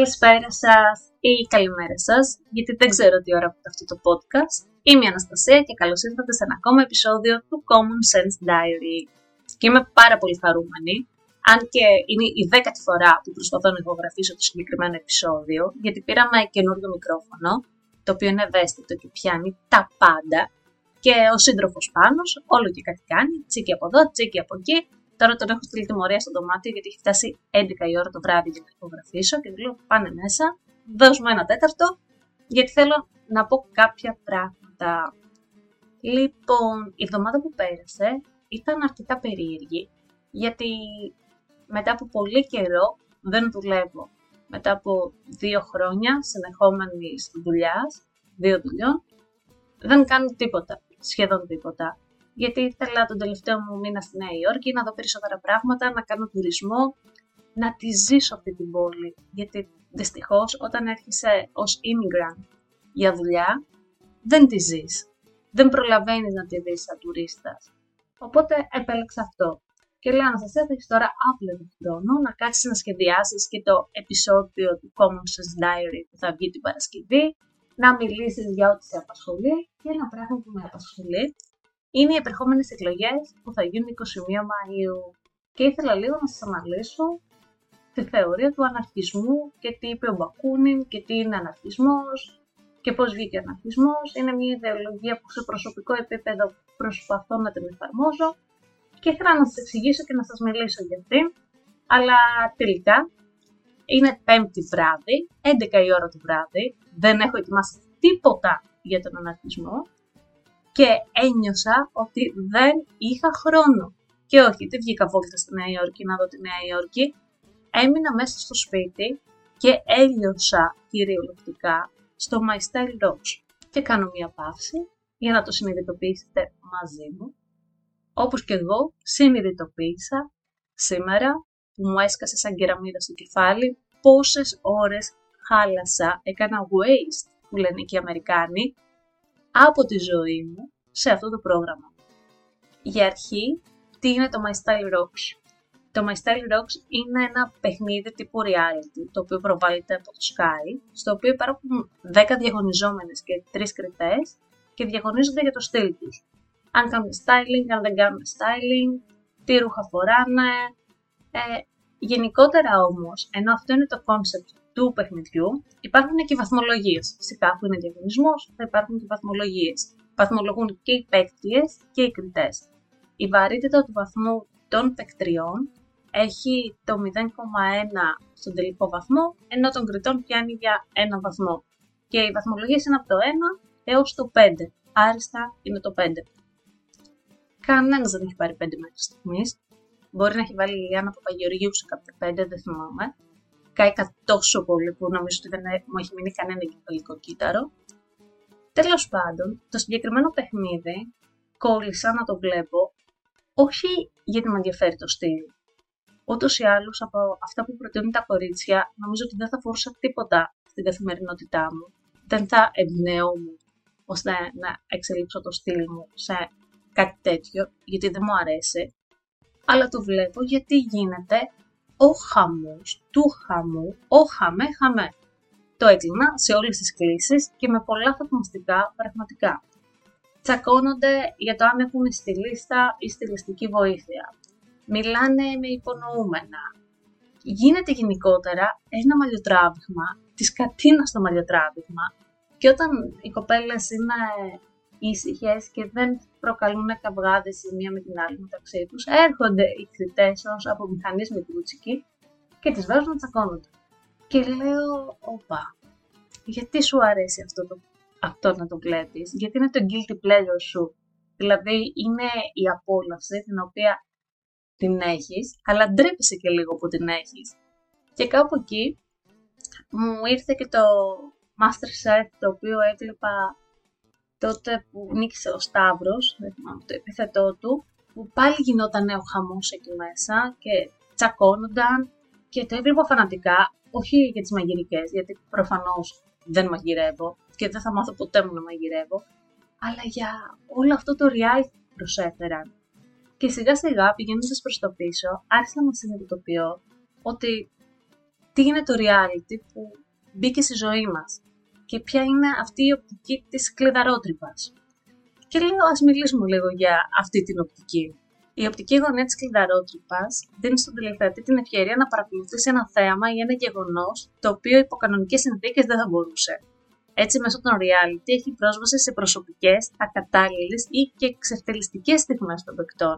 Καλησπέρα σας ή καλημέρα σας, γιατί δεν ξέρω τι ώρα ακούτε αυτό το podcast. Είμαι η Αναστασία και καλώς ήρθατε σε ένα ακόμα επεισόδιο του Common Sense Diary. Και είμαι πάρα πολύ χαρούμενη, αν και είναι η δέκατη φορά που προσπαθώ να ηχογραφήσω το συγκεκριμένο επεισόδιο, γιατί πήραμε καινούριο μικρόφωνο, το οποίο είναι ευαίσθητο και πιάνει τα πάντα. Και ο σύντροφος πάνω, όλο και κάτι κάνει, τσίκι από εδώ, τσίκι από εκεί, Τώρα τον έχω στείλει τιμωρία στο δωμάτιο γιατί έχει φτάσει 11 η ώρα το βράδυ για να υπογραφήσω και του λέω πάνε μέσα, δώσουμε ένα τέταρτο γιατί θέλω να πω κάποια πράγματα. Λοιπόν, η εβδομάδα που πέρασε ήταν αρκετά περίεργη γιατί μετά από πολύ καιρό δεν δουλεύω. Μετά από δύο χρόνια συνεχόμενης δουλειάς, δύο δουλειών, δεν κάνω τίποτα, σχεδόν τίποτα γιατί ήθελα τον τελευταίο μου μήνα στη Νέα Υόρκη να δω περισσότερα πράγματα, να κάνω τουρισμό, να τη ζήσω αυτή την πόλη. Γιατί δυστυχώς όταν έρχεσαι ως immigrant για δουλειά, δεν τη ζεις. Δεν προλαβαίνεις να τη δεις σαν τουρίστας. Οπότε επέλεξα αυτό. Και λέω να σα έχει τώρα άπλετο χρόνο να κάτσεις να σχεδιάσεις και το επεισόδιο του Common Sense Diary που θα βγει την Παρασκευή, να μιλήσεις για ό,τι σε απασχολεί και ένα πράγμα που με απασχολεί είναι οι επερχόμενες εκλογές που θα γίνουν 21 Μαΐου και ήθελα λίγο να σας αναλύσω τη θεωρία του αναρχισμού και τι είπε ο Μπακούνιν και τι είναι αναρχισμός και πώς βγήκε ο αναρχισμός. Είναι μια ιδεολογία που σε προσωπικό επίπεδο προσπαθώ να την εφαρμόζω και ήθελα να σας εξηγήσω και να σας μιλήσω για αυτήν. Αλλά τελικά είναι πέμπτη βράδυ, 11 η ώρα του βράδυ, δεν έχω ετοιμάσει τίποτα για τον αναρχισμό και ένιωσα ότι δεν είχα χρόνο. Και όχι, δεν βγήκα βόλτα στη Νέα Υόρκη να δω τη Νέα Υόρκη. Έμεινα μέσα στο σπίτι και έλειωσα κυριολεκτικά στο My Style Rocks. Και κάνω μία παύση για να το συνειδητοποιήσετε μαζί μου. Όπως και εγώ συνειδητοποίησα σήμερα που μου έσκασε σαν κεραμίδα στο κεφάλι πόσες ώρες χάλασα, έκανα waste που λένε και οι Αμερικάνοι από τη ζωή μου σε αυτό το πρόγραμμα. Για αρχή, τι είναι το My Style Rocks; Το My Style Rocks είναι ένα παιχνίδι τύπου reality, το οποίο προβάλλεται από το Sky, στο οποίο υπάρχουν 10 διαγωνιζόμενες και 3 κριτές και διαγωνίζονται για το στυλ τους. Αν κάνουν styling, αν δεν κάνουν styling, τι ρούχα φοράνε. Ε, γενικότερα όμως, ενώ αυτό είναι το concept του παιχνιδιού υπάρχουν και βαθμολογίες. Φυσικά, αφού είναι διαγωνισμός, θα υπάρχουν και βαθμολογίες. Βαθμολογούν και οι παίκτριες και οι κριτές. Η βαρύτητα του βαθμού των παικτριών έχει το 0,1 στον τελικό βαθμό, ενώ των κριτών πιάνει για ένα βαθμό. Και οι βαθμολογίες είναι από το 1 έως το 5. Άριστα είναι το 5. Κανένας δεν έχει πάρει 5 μέχρι στιγμής. Μπορεί να έχει βάλει η Λιάννα Παπαγεωργίου σε κάποια 5, δεν θυμάμαι κάηκα τόσο πολύ που νομίζω ότι δεν μου έχει μείνει κανένα εγκεφαλικό κύτταρο. Τέλος πάντων, το συγκεκριμένο παιχνίδι κόλλησα να το βλέπω όχι γιατί με ενδιαφέρει το στυλ. Ούτως ή άλλως από αυτά που προτείνουν τα κορίτσια, νομίζω ότι δεν θα φορούσα τίποτα στην καθημερινότητά μου. Δεν θα εμπνέομαι ώστε να εξελίξω το στυλ μου σε κάτι τέτοιο, γιατί δεν μου αρέσει. Αλλά το βλέπω γιατί γίνεται ο χαμός του χαμού, ο χαμέ χαμέ. Το έκλεινα σε όλες τις κλήσεις και με πολλά θαυμαστικά πραγματικά. Τσακώνονται για το αν έχουν στυλίστα ή στιλιστική βοήθεια. Μιλάνε με υπονοούμενα. Γίνεται γενικότερα ένα μαλλιοτράβηγμα, της κατίνας στο μαλλιοτράβηγμα και όταν οι κοπέλες είναι ήσυχες και δεν προκαλούν καυγάδε η μία με την άλλη μεταξύ τους. Έρχονται οι κριτές ως από μηχανή με και τις βάζουν να τσακώνονται. Και λέω, Οπα, γιατί σου αρέσει αυτό, το, αυτό να το βλέπεις, γιατί είναι το guilty pleasure σου; Δηλαδή είναι η απόλαυση την οποία την έχεις, αλλά ντρέπεσαι και λίγο που την έχεις. Και κάπου εκεί μου ήρθε και το Masterchef το οποίο έβλεπα τότε που νίκησε ο Σταύρος, δεν θυμάμαι το επιθετό του, που πάλι γινόταν νέο χαμός εκεί μέσα και τσακώνονταν και το έβλεπα φανατικά, όχι για τις μαγειρικές, γιατί προφανώς δεν μαγειρεύω και δεν θα μάθω ποτέ μου να μαγειρεύω, αλλά για όλο αυτό το reality που προσέφεραν. Και σιγά σιγά πηγαίνοντας προς το πίσω, άρχισα να συνειδητοποιώ ότι τι είναι το reality που μπήκε στη ζωή μας και ποια είναι αυτή η οπτική της κλειδαρότρυπα. Και λέω, ας μιλήσουμε λίγο για αυτή την οπτική. Η οπτική γωνία της κλειδαρότρυπα δίνει στον τηλεθεατή την ευκαιρία να παρακολουθήσει ένα θέαμα ή ένα γεγονός το οποίο υπό κανονικές συνθήκες δεν θα μπορούσε. Έτσι, μέσω των reality έχει πρόσβαση σε προσωπικές, ακατάλληλες ή και εξευτελιστικέ στιγμές των παικτών.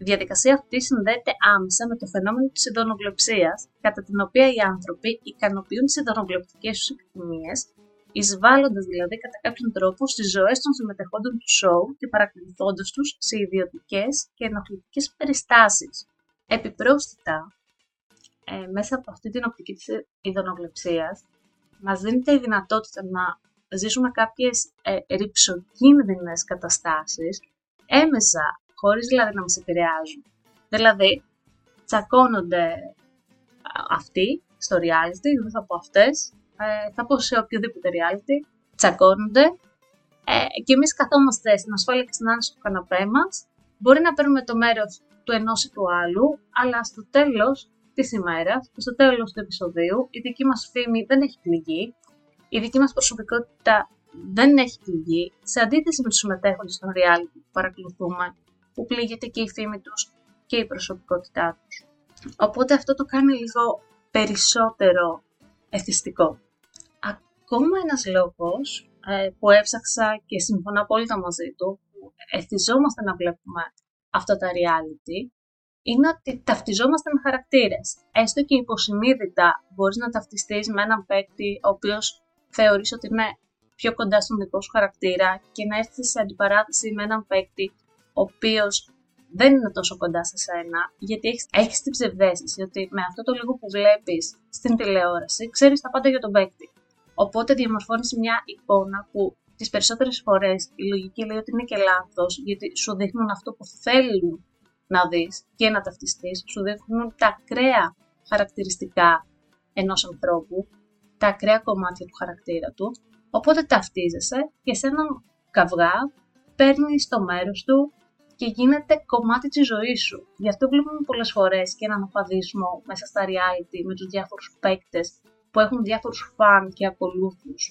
Η διαδικασία αυτή συνδέεται άμεσα με το φαινόμενο της ειδωνοβλεψία, κατά την οποία οι άνθρωποι ικανοποιούν τις ειδωνοβλεπτικέ τους επιθυμίες εισβάλλοντας δηλαδή κατά κάποιον τρόπο στις ζωές των συμμετεχόντων του σοου και παρακολουθώντας τους σε ιδιωτικές και ενοχλητικές περιστάσεις. Επιπρόσθετα, ε, μέσα από αυτή την οπτική της ειδωνοβλεψία, μας δίνεται η δυνατότητα να ζήσουμε κάποιες ε, ρηψοκίνδυνες καταστάσεις έμεσα, χωρίς δηλαδή να μας επηρεάζουν. Δηλαδή, τσακώνονται αυτοί στο reality, δεν θα πω αυτές, ε, θα πω σε οποιοδήποτε reality, τσακώνονται ε, και εμείς καθόμαστε στην ασφάλεια και στην άνεση του καναπέ μας. Μπορεί να παίρνουμε το μέρος του ενός ή του άλλου, αλλά στο τέλος της ημέρας, στο τέλος του επεισοδίου, η δική μας φήμη δεν έχει πληγεί, η δική μας προσωπικότητα δεν έχει πληγεί, σε αντίθεση με τους συμμετέχοντες στον reality που παρακολουθούμε, που πλήγεται και η φήμη τους και η προσωπικότητά τους. Οπότε αυτό το κάνει λίγο περισσότερο εθιστικό. Ακόμα ένας λόγος ε, που έψαξα και συμφωνώ απόλυτα μαζί του, που εθιζόμαστε να βλέπουμε αυτά τα reality, είναι ότι ταυτιζόμαστε με χαρακτήρες. Έστω και υποσυνείδητα μπορείς να ταυτιστείς με έναν παίκτη ο οποίος θεωρείς ότι είναι πιο κοντά στον δικό σου χαρακτήρα και να έρθεις σε αντιπαράθεση με έναν παίκτη ο οποίος δεν είναι τόσο κοντά σε σένα, γιατί έχεις, έχεις την ψευδέστηση ότι με αυτό το λίγο που βλέπεις στην τηλεόραση, ξέρεις τα πάντα για τον παίκτη. Οπότε διαμορφώνεις μια εικόνα που τις περισσότερες φορές η λογική λέει ότι είναι και λάθος, γιατί σου δείχνουν αυτό που θέλουν να δεις και να ταυτιστείς, σου δείχνουν τα ακραία χαρακτηριστικά ενός ανθρώπου, τα ακραία κομμάτια του χαρακτήρα του, οπότε ταυτίζεσαι και σε έναν καυγά παίρνεις το μέρος του και γίνεται κομμάτι της ζωής σου. Γι' αυτό βλέπουμε πολλές φορές και έναν οπαδισμό μέσα στα reality με τους διάφορους παίκτες που έχουν διάφορους φαν και ακολούθους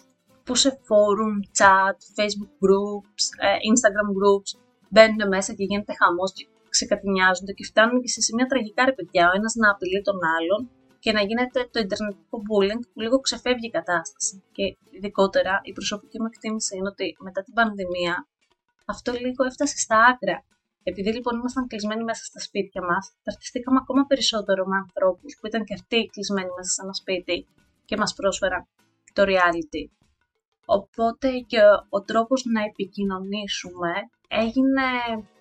που σε forum, chat, facebook groups, ε, instagram groups μπαίνουν μέσα και γίνεται χαμός και ξεκατηνιάζονται και φτάνουν και σε σημεία τραγικά ρε παιδιά, ο ένας να απειλεί τον άλλον και να γίνεται το ιντερνετικό bullying που λίγο ξεφεύγει η κατάσταση. Και ειδικότερα η προσωπική μου εκτίμηση είναι ότι μετά την πανδημία αυτό λίγο έφτασε στα άκρα. Επειδή λοιπόν ήμασταν κλεισμένοι μέσα στα σπίτια μας, ταυτιστήκαμε ακόμα περισσότερο με ανθρώπους που ήταν και αυτοί κλεισμένοι μέσα σε ένα σπίτι και μας πρόσφεραν το reality. Οπότε και ο τρόπος να επικοινωνήσουμε έγινε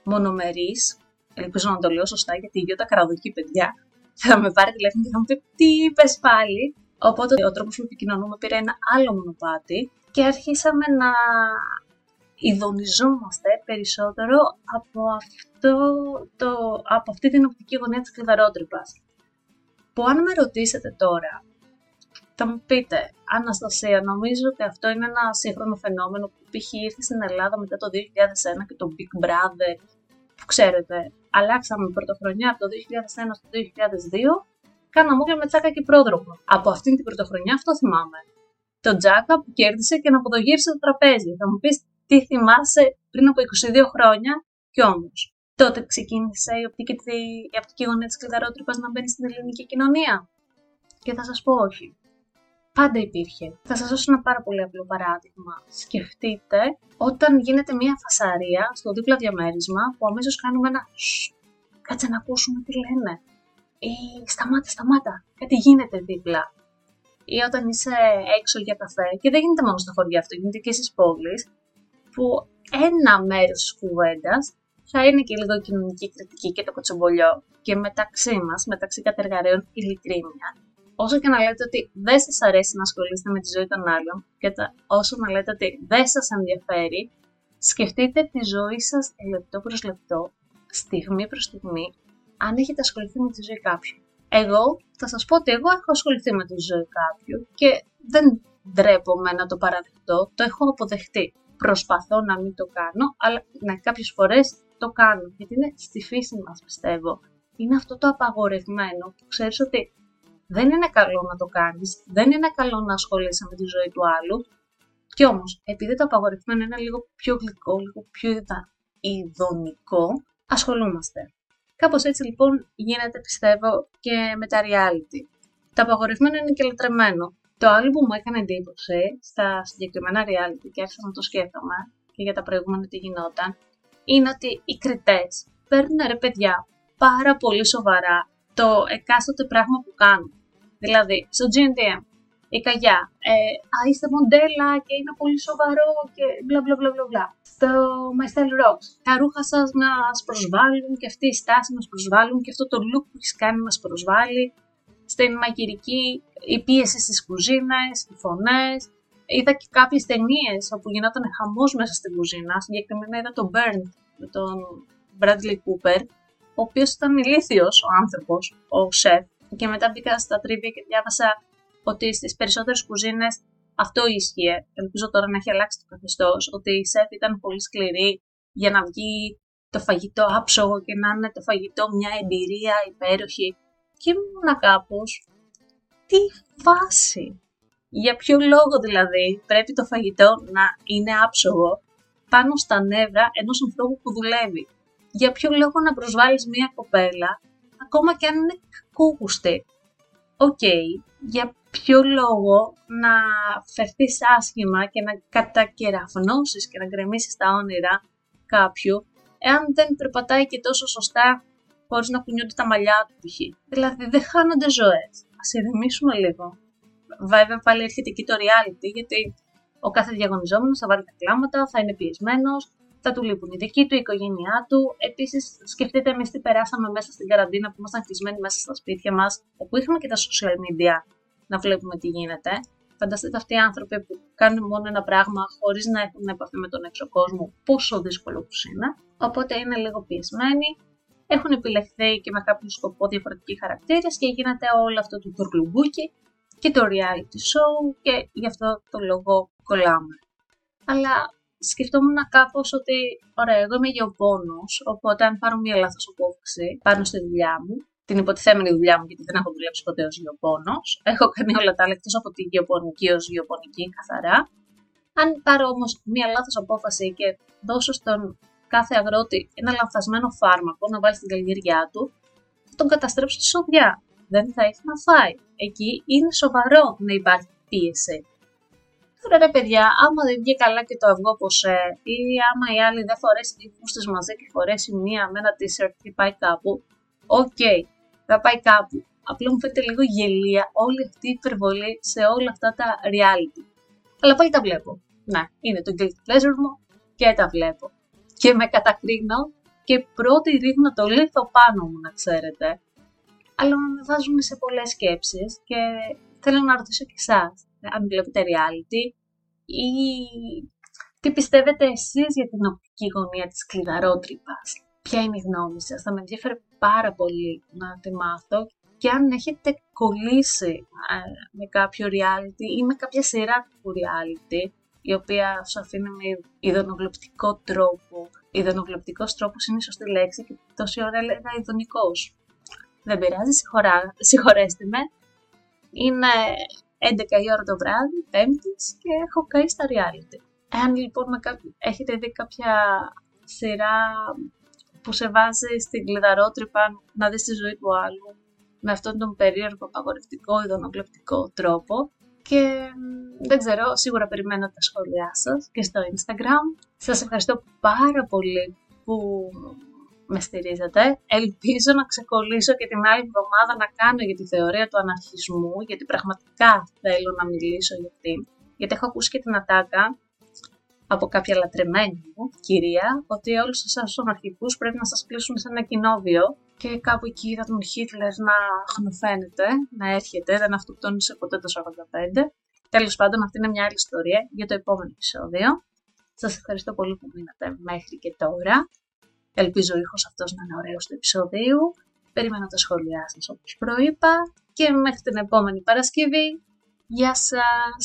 μονομερής, ελπίζω να το λέω σωστά γιατί η Γιώτα καραδοκεί παιδιά θα με πάρει τηλέφωνο και θα μου πει τι είπες πάλι; Οπότε ο τρόπος που επικοινωνούμε πήρε ένα άλλο μονοπάτι και αρχίσαμε να ειδονιζόμαστε περισσότερο από, αυτό το, από αυτή την οπτική γωνία της κλειδαρότρυπας. Που αν με ρωτήσετε τώρα θα μου πείτε, Αναστασία, νομίζω ότι αυτό είναι ένα σύγχρονο φαινόμενο που π.χ. ήρθε στην Ελλάδα μετά το 2001 και το Big Brother, που ξέρετε, αλλάξαμε πρωτοχρονιά από το 2001 στο 2002, κάναμε όλα με τσάκα και πρόδρομο. Από αυτήν την πρωτοχρονιά αυτό θυμάμαι. Το Τζάκα που κέρδισε και να αποδογύρισε το τραπέζι. Θα μου πεις τι θυμάσαι πριν από 22 χρόνια κι όμως. Τότε ξεκίνησε η οπτική, η οπτική γωνία της κλειδαρότρυπας να μπαίνει στην ελληνική κοινωνία. Και θα σας πω όχι πάντα υπήρχε. Θα σας δώσω ένα πάρα πολύ απλό παράδειγμα. Σκεφτείτε όταν γίνεται μια φασαρία στο δίπλα διαμέρισμα που αμέσως κάνουμε ένα κάτσε να ακούσουμε τι λένε. Ή σταμάτα, σταμάτα, κάτι γίνεται δίπλα. Ή όταν είσαι έξω για καφέ, και δεν γίνεται μόνο στα χωριά αυτό, γίνεται και στις πόλεις, που ένα μέρος της κουβέντας θα είναι και λίγο κοινωνική κριτική και το κοτσομπολιό και μεταξύ μας, μεταξύ κατεργαρέων, ειλικρίνεια όσο και να λέτε ότι δεν σας αρέσει να ασχολείστε με τη ζωή των άλλων και τα, όσο να λέτε ότι δεν σας ενδιαφέρει, σκεφτείτε τη ζωή σας λεπτό προς λεπτό, στιγμή προς στιγμή, αν έχετε ασχοληθεί με τη ζωή κάποιου. Εγώ θα σας πω ότι εγώ έχω ασχοληθεί με τη ζωή κάποιου και δεν ντρέπομαι να το παραδεχτώ, το έχω αποδεχτεί. Προσπαθώ να μην το κάνω, αλλά ναι, κάποιες φορές το κάνω, γιατί είναι στη φύση μας πιστεύω. Είναι αυτό το απαγορευμένο που ξέρεις ότι δεν είναι καλό να το κάνεις, δεν είναι καλό να ασχολείσαι με τη ζωή του άλλου. Κι όμως, επειδή το απαγορευμένο είναι λίγο πιο γλυκό, λίγο πιο ειδονικό, ασχολούμαστε. Κάπως έτσι λοιπόν γίνεται πιστεύω και με τα reality. Το απαγορευμένο είναι και λατρεμένο. Το άλλο που μου έκανε εντύπωση στα συγκεκριμένα reality και άρχισα να το σκέφτομαι και για τα προηγούμενα τι γινόταν, είναι ότι οι κριτές παίρνουν ρε παιδιά πάρα πολύ σοβαρά το εκάστοτε πράγμα που κάνουν. Δηλαδή, στο GNTM, η καγιά, ε, α, είστε μοντέλα και είναι πολύ σοβαρό και μπλα μπλα μπλα μπλα. Στο My Style Rocks, τα ρούχα σας μας προσβάλλουν και αυτή η στάση μας προσβάλλουν και αυτό το look που έχεις κάνει μας προσβάλλει. Στην μαγειρική, η πίεση στις κουζίνες, οι φωνές. Είδα και κάποιες ταινίες όπου γινόταν χαμός μέσα στην κουζίνα. Συγκεκριμένα είδα τον Burn με τον Bradley Cooper, ο οποίος ήταν ηλίθιος ο άνθρωπος, ο σεφ, και μετά μπήκα στα τρίβια και διάβασα ότι στις περισσότερες κουζίνες αυτό ίσχυε. Ελπίζω τώρα να έχει αλλάξει το καθεστώς. Ότι η σεφ ήταν πολύ σκληρή για να βγει το φαγητό άψογο και να είναι το φαγητό μια εμπειρία υπέροχη. Και ήμουν κάπως. Τι φάση! Για ποιο λόγο δηλαδή πρέπει το φαγητό να είναι άψογο πάνω στα νεύρα ενός ανθρώπου που δουλεύει; Για ποιο λόγο να προσβάλλεις μια κοπέλα ακόμα και αν είναι κακούγουστη; Ok, okay, για ποιο λόγο να φερθείς άσχημα και να κατακεραυνώσεις και να γκρεμίσεις τα όνειρα κάποιου, εάν δεν περπατάει και τόσο σωστά χωρίς να κουνιούνται τα μαλλιά του π.χ. Δηλαδή δεν χάνονται ζωές. Ας ηρεμήσουμε λίγο. Βέβαια πάλι έρχεται εκεί το reality, γιατί ο κάθε διαγωνιζόμενος θα βάλει τα κλάματα, θα είναι πιεσμένος, θα του λείπουν οι δικοί του, η οικογένειά του. Επίσης, σκεφτείτε εμείς τι περάσαμε μέσα στην καραντίνα που ήμασταν κλεισμένοι μέσα στα σπίτια μας, όπου είχαμε και τα social media να βλέπουμε τι γίνεται. Φανταστείτε αυτοί οι άνθρωποι που κάνουν μόνο ένα πράγμα χωρίς να έχουν επαφή με τον έξω κόσμο, πόσο δύσκολο τους είναι. Οπότε είναι λίγο πιεσμένοι. Έχουν επιλεχθεί και με κάποιο σκοπό διαφορετικοί χαρακτήρε και γίνεται όλο αυτό το τουρκλουμπούκι και το reality show και γι' αυτό το λόγο κολλάμε. Αλλά σκεφτόμουν κάπως ότι, ωραία, εγώ είμαι γεωπόνος, οπότε αν πάρω μια λάθος απόφαση πάνω στη δουλειά μου, την υποτιθέμενη δουλειά μου, γιατί δεν έχω δουλέψει ποτέ ως γεωπόνος, έχω κάνει όλα τα άλλα εκτός από την γεωπονική ως γεωπονική καθαρά. Αν πάρω όμως μια λάθος απόφαση και δώσω στον κάθε αγρότη ένα λανθασμένο φάρμακο να βάλει στην καλλιέργειά του, θα τον καταστρέψω στη σοδιά. Δεν θα έχει να φάει. Εκεί είναι σοβαρό να υπάρχει πίεση. Τώρα ρε παιδιά, άμα δεν βγει καλά και το αυγό ποσέ, ή άμα η άλλη δεν φορέσει δύο φούστες μαζί και φορέσει μία με ένα t-shirt και πάει κάπου, ok, okay, θα πάει κάπου. Απλά μου φαίνεται λίγο γελοία όλη αυτή η υπερβολή σε όλα αυτά τα reality. Αλλά πάλι τα βλέπω. Ναι, είναι το guilty pleasure μου και τα βλέπω. Και με κατακρίνω και πρώτη ρίχνω το λίθο πάνω μου, να ξέρετε. Αλλά με βάζουν σε πολλές σκέψεις και θέλω να ρωτήσω και εσάς αν βλέπετε reality ή τι πιστεύετε εσείς για την οπτική γωνία της κλειδαρότρυπας. Ποια είναι η γνώμη σας, θα με ενδιαφέρει πάρα πολύ να τη μάθω και αν έχετε κολλήσει ε, με κάποιο reality ή με κάποια σειρά του reality η οποία σου αφήνει με ειδονοβλεπτικό τρόπο. Ειδονοβλεπτικό τρόπος είναι η σωστή λέξη και τόση ώρα έλεγα ειδονικός. Δεν πειράζει, συγχωρέστε με. Είναι 11 η ώρα το βράδυ, Πέμπτης, και έχω καεί στα reality. Εάν λοιπόν με έχετε δει κάποια σειρά που σε βάζει στην κλειδαρότρυπα να δεις τη ζωή του άλλου με αυτόν τον περίεργο, απαγορευτικό, ειδονοκλεπτικό τρόπο και δεν ξέρω, σίγουρα περιμένω τα σχόλιά σας και στο Instagram. Σας ευχαριστώ πάρα πολύ που με στηρίζετε. Ελπίζω να ξεκολλήσω και την άλλη εβδομάδα να κάνω για τη θεωρία του αναρχισμού, γιατί πραγματικά θέλω να μιλήσω για αυτήν. Γιατί έχω ακούσει και την ατάκα από κάποια λατρεμένη μου κυρία, ότι όλους εσάς τους αναρχικούς πρέπει να σας κλείσουν σε ένα κοινόβιο και κάπου εκεί είδα τον Χίτλερ να χνοφαίνεται, να έρχεται, δεν αυτοκτόνησε ποτέ το 45. Τέλος πάντων, αυτή είναι μια άλλη ιστορία για το επόμενο επεισόδιο. Σας ευχαριστώ πολύ που μείνατε μέχρι και τώρα. Ελπίζω ο ήχος αυτός να είναι ωραίος του επεισοδίου. Περιμένω τα σχόλιά σας όπως προείπα και μέχρι την επόμενη Παρασκευή. Γεια σας!